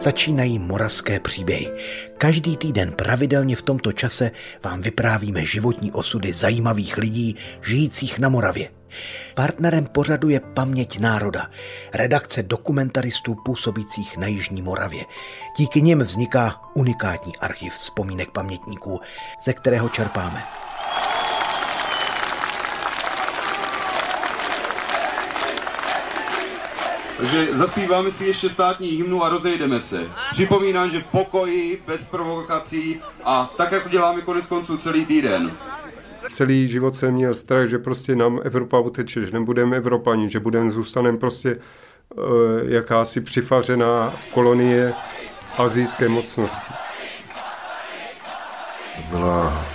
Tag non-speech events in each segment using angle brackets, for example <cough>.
Začínají moravské příběhy. Každý týden pravidelně v tomto čase vám vyprávíme životní osudy zajímavých lidí žijících na Moravě. Partnerem pořadu je Paměť národa, redakce dokumentaristů působících na Jižní Moravě. Díky nim vzniká unikátní archiv vzpomínek pamětníků, ze kterého čerpáme. Takže zaspíváme si ještě státní hymnu a rozejdeme se. Připomínám, že v pokoji, bez provokací a tak, jak to děláme konec konců celý týden. Celý život jsem měl strach, že prostě nám Evropa uteče, že nebudeme Evropani, že budeme zůstaneme prostě uh, jakási přifařená kolonie azijské mocnosti. To byla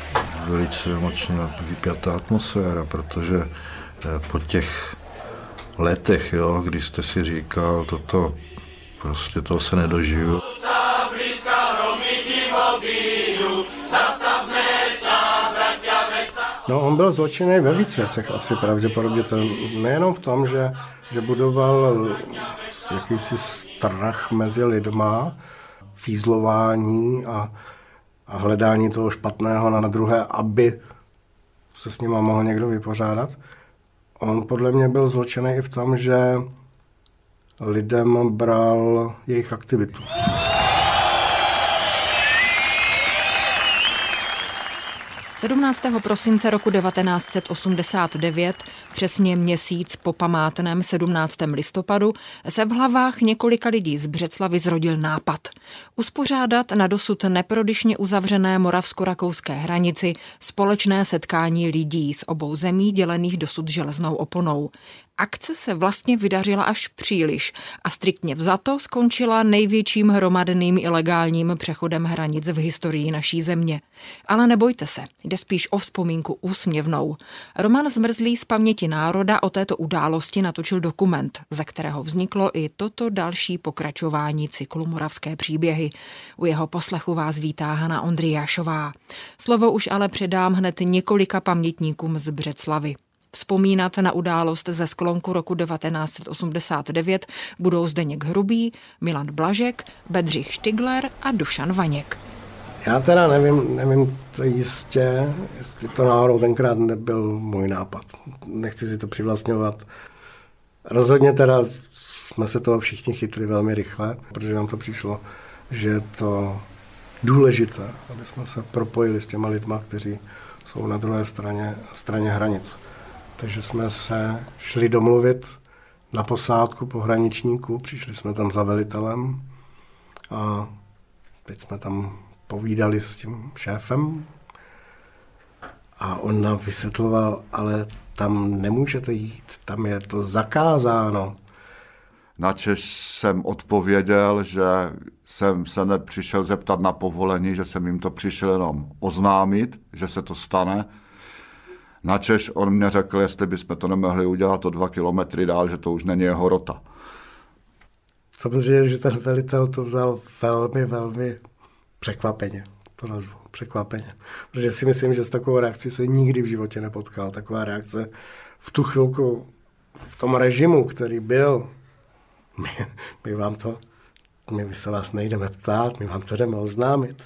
velice emočně vypjatá atmosféra, protože eh, po těch letech, jo, kdy jste si říkal, toto prostě toho se nedožiju. No, on byl zločinný ve víc věcech asi pravděpodobně. To nejenom v tom, že, že budoval jakýsi strach mezi lidma, fízlování a, a hledání toho špatného na druhé, aby se s nima mohl někdo vypořádat. On podle mě byl zločený i v tom, že lidem bral jejich aktivitu. 17. prosince roku 1989, přesně měsíc po památném 17. listopadu, se v hlavách několika lidí z Břeclavy zrodil nápad. Uspořádat na dosud neprodyšně uzavřené moravsko-rakouské hranici společné setkání lidí z obou zemí dělených dosud železnou oponou. Akce se vlastně vydařila až příliš a striktně vzato skončila největším hromadným ilegálním přechodem hranic v historii naší země. Ale nebojte se, jde spíš o vzpomínku úsměvnou. Roman Zmrzlý z paměti národa o této události natočil dokument, ze kterého vzniklo i toto další pokračování cyklu Moravské příběhy. U jeho poslechu vás vítá Hana Ondriášová. Slovo už ale předám hned několika pamětníkům z Břeclavy. Vzpomínat na událost ze sklonku roku 1989 budou Zdeněk Hrubý, Milan Blažek, Bedřich Štigler a Dušan Vaněk. Já teda nevím, nevím to jistě, jestli to náhodou tenkrát nebyl můj nápad. Nechci si to přivlastňovat. Rozhodně teda jsme se toho všichni chytli velmi rychle, protože nám to přišlo, že je to důležité, aby jsme se propojili s těma lidma, kteří jsou na druhé straně, straně hranic. Takže jsme se šli domluvit na posádku pohraničníků, přišli jsme tam za velitelem a teď jsme tam povídali s tím šéfem a on nám vysvětloval, ale tam nemůžete jít, tam je to zakázáno. Načež jsem odpověděl, že jsem se nepřišel zeptat na povolení, že jsem jim to přišel jenom oznámit, že se to stane Načež on mě řekl, jestli bychom to nemohli udělat o dva kilometry dál, že to už není jeho rota. Samozřejmě, že ten velitel to vzal velmi, velmi překvapeně, to nazvu, překvapeně. Protože si myslím, že s takovou reakcí se nikdy v životě nepotkal. Taková reakce v tu chvilku, v tom režimu, který byl, my, my vám to, my se vás nejdeme ptát, my vám to jdeme oznámit.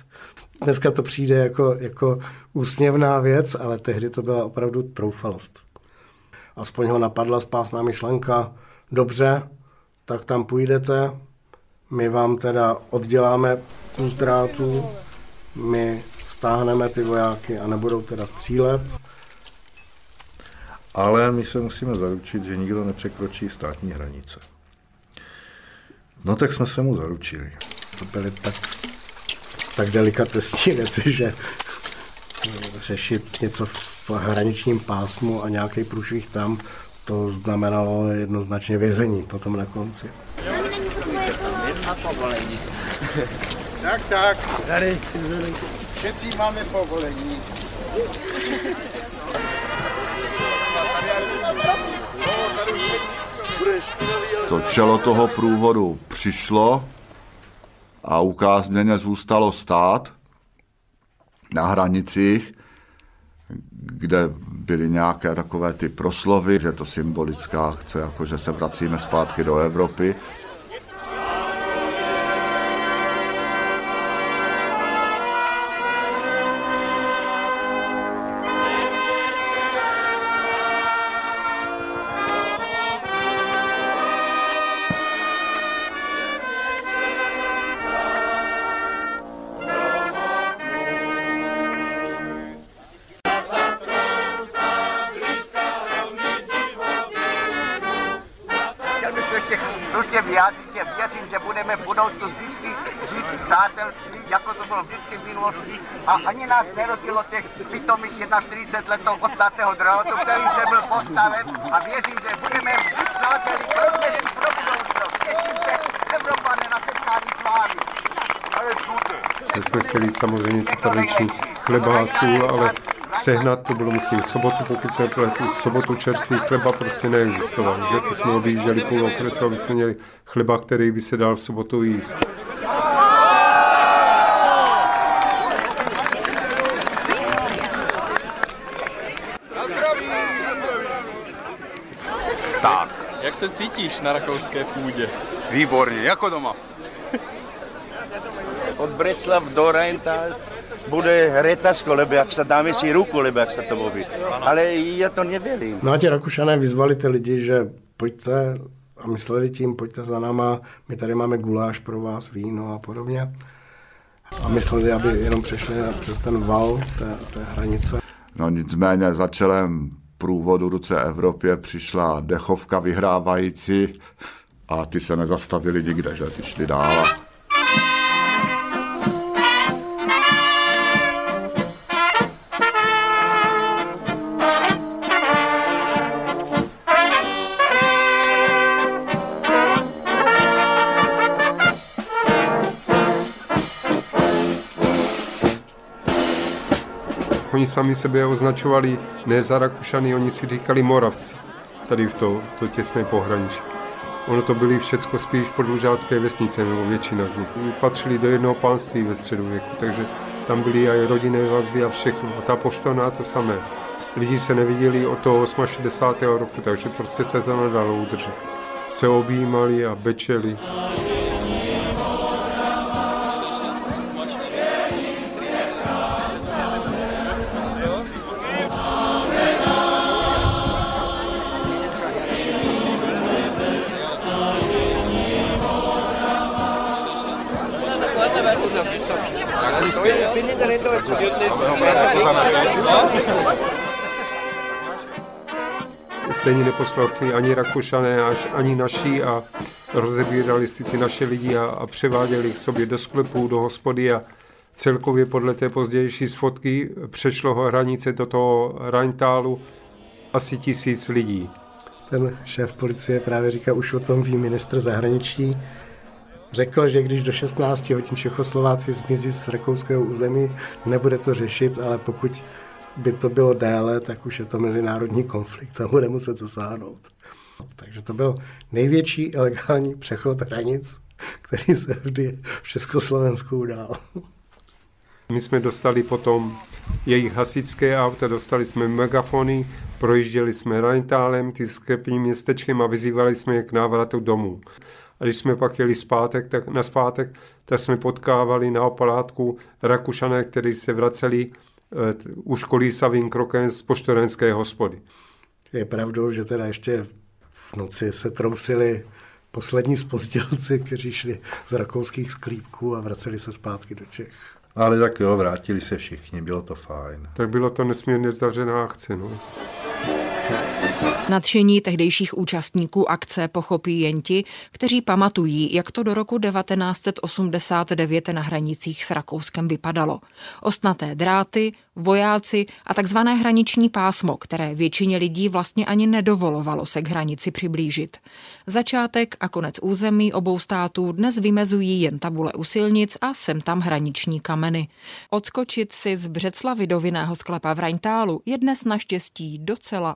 Dneska to přijde jako, jako úsměvná věc, ale tehdy to byla opravdu troufalost. Aspoň ho napadla spásná myšlenka, dobře, tak tam půjdete, my vám teda odděláme kus drátů, my stáhneme ty vojáky a nebudou teda střílet. Ale my se musíme zaručit, že nikdo nepřekročí státní hranice. No tak jsme se mu zaručili. To byly tak tak delikatesní <laughs> věci, že řešit něco v hraničním pásmu a nějaký průšvih tam, to znamenalo jednoznačně vězení potom na konci. Tak, tak. Tady, všetci máme povolení. To čelo toho průvodu přišlo, a ukázněně zůstalo stát na hranicích, kde byly nějaké takové ty proslovy, že to symbolická chce, jako že se vracíme zpátky do Evropy. Slušně vyjádřit, že věřím, že budeme v budoucnu vždycky žít v přátelství, jako to bylo vždycky v minulosti. A ani nás nerozdělo těch pitomých 41 let toho ostatného drotu, který zde byl postaven. A věřím, že budeme přáteli pro pro budoucnost. Těším se, Evropané na setkání slávy. My jsme chtěli samozřejmě tu tradiční chleba a sůl, ale sehnat to bylo, myslím, v sobotu, pokud se nepletu, v sobotu čerstvý chleba prostě neexistoval, že to jsme objížděli půl okresu, aby jsme měli chleba, který by se dal v sobotu jíst. Tak. Jak se cítíš na rakouské půdě? Výborně, jako doma. Od Breclav do Rheintal bude retasko, lebo jak se dáme si ruku, lebo jak se to mluví. Ale já to nevěřím. No a ti Rakušané vyzvali ty lidi, že pojďte a mysleli tím, pojďte za náma, my tady máme guláš pro vás, víno a podobně. A mysleli, aby jenom přešli přes ten val té, té hranice. No nicméně za čelem průvodu ruce Evropě přišla dechovka vyhrávající a ty se nezastavili nikde, že ty šli dál. Oni sami sebe označovali ne za Rakušany, oni si říkali Moravci, tady v to, to těsné pohraničí. Ono to byly všecko spíš podlužácké vesnice, nebo většina z nich. Patřili do jednoho pánství ve středověku, takže tam byly i rodinné vazby a všechno. A ta poštona to samé. Lidi se neviděli od toho 68. roku, takže prostě se to nedalo udržet. Se objímali a bečeli. Stejně neposlouchli ani Rakušané, až ani naši a rozebírali si ty naše lidi a, a převáděli k sobě do sklepů, do hospody a celkově podle té pozdější sfotky přešlo hranice do toho Rheintálu asi tisíc lidí. Ten šéf policie právě říká, už o tom ví ministr zahraničí, Řekl, že když do 16 hodin Čechoslováci zmizí z rakouského území, nebude to řešit, ale pokud by to bylo déle, tak už je to mezinárodní konflikt a bude muset zasáhnout. Takže to byl největší ilegální přechod hranic, který se vždy v Československu udál. My jsme dostali potom jejich hasičské auta, dostali jsme megafony, projížděli jsme Rheintálem, ty sklepním městečkem a vyzývali jsme je k návratu domů. A když jsme pak jeli zpátek, tak, na zpátek, tak jsme potkávali na opalátku Rakušané, kteří se vraceli uh, už kolísavým krokem z poštorenské hospody. Je pravdou, že teda ještě v noci se trousili poslední <laughs> spozdělci, kteří šli z rakouských sklípků a vraceli se zpátky do Čech. Ale tak jo, vrátili se všichni, bylo to fajn. Tak bylo to nesmírně zavřená akce. No. Nadšení tehdejších účastníků akce pochopí jen ti, kteří pamatují, jak to do roku 1989 na hranicích s Rakouskem vypadalo. Ostnaté dráty, vojáci a takzvané hraniční pásmo, které většině lidí vlastně ani nedovolovalo se k hranici přiblížit. Začátek a konec území obou států dnes vymezují jen tabule u silnic a sem tam hraniční kameny. Odskočit si z Břeclavy do vinného sklepa v Rajntálu je dnes naštěstí docela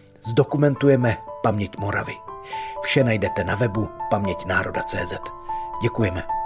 zdokumentujeme paměť Moravy. Vše najdete na webu paměťnároda.cz. Děkujeme.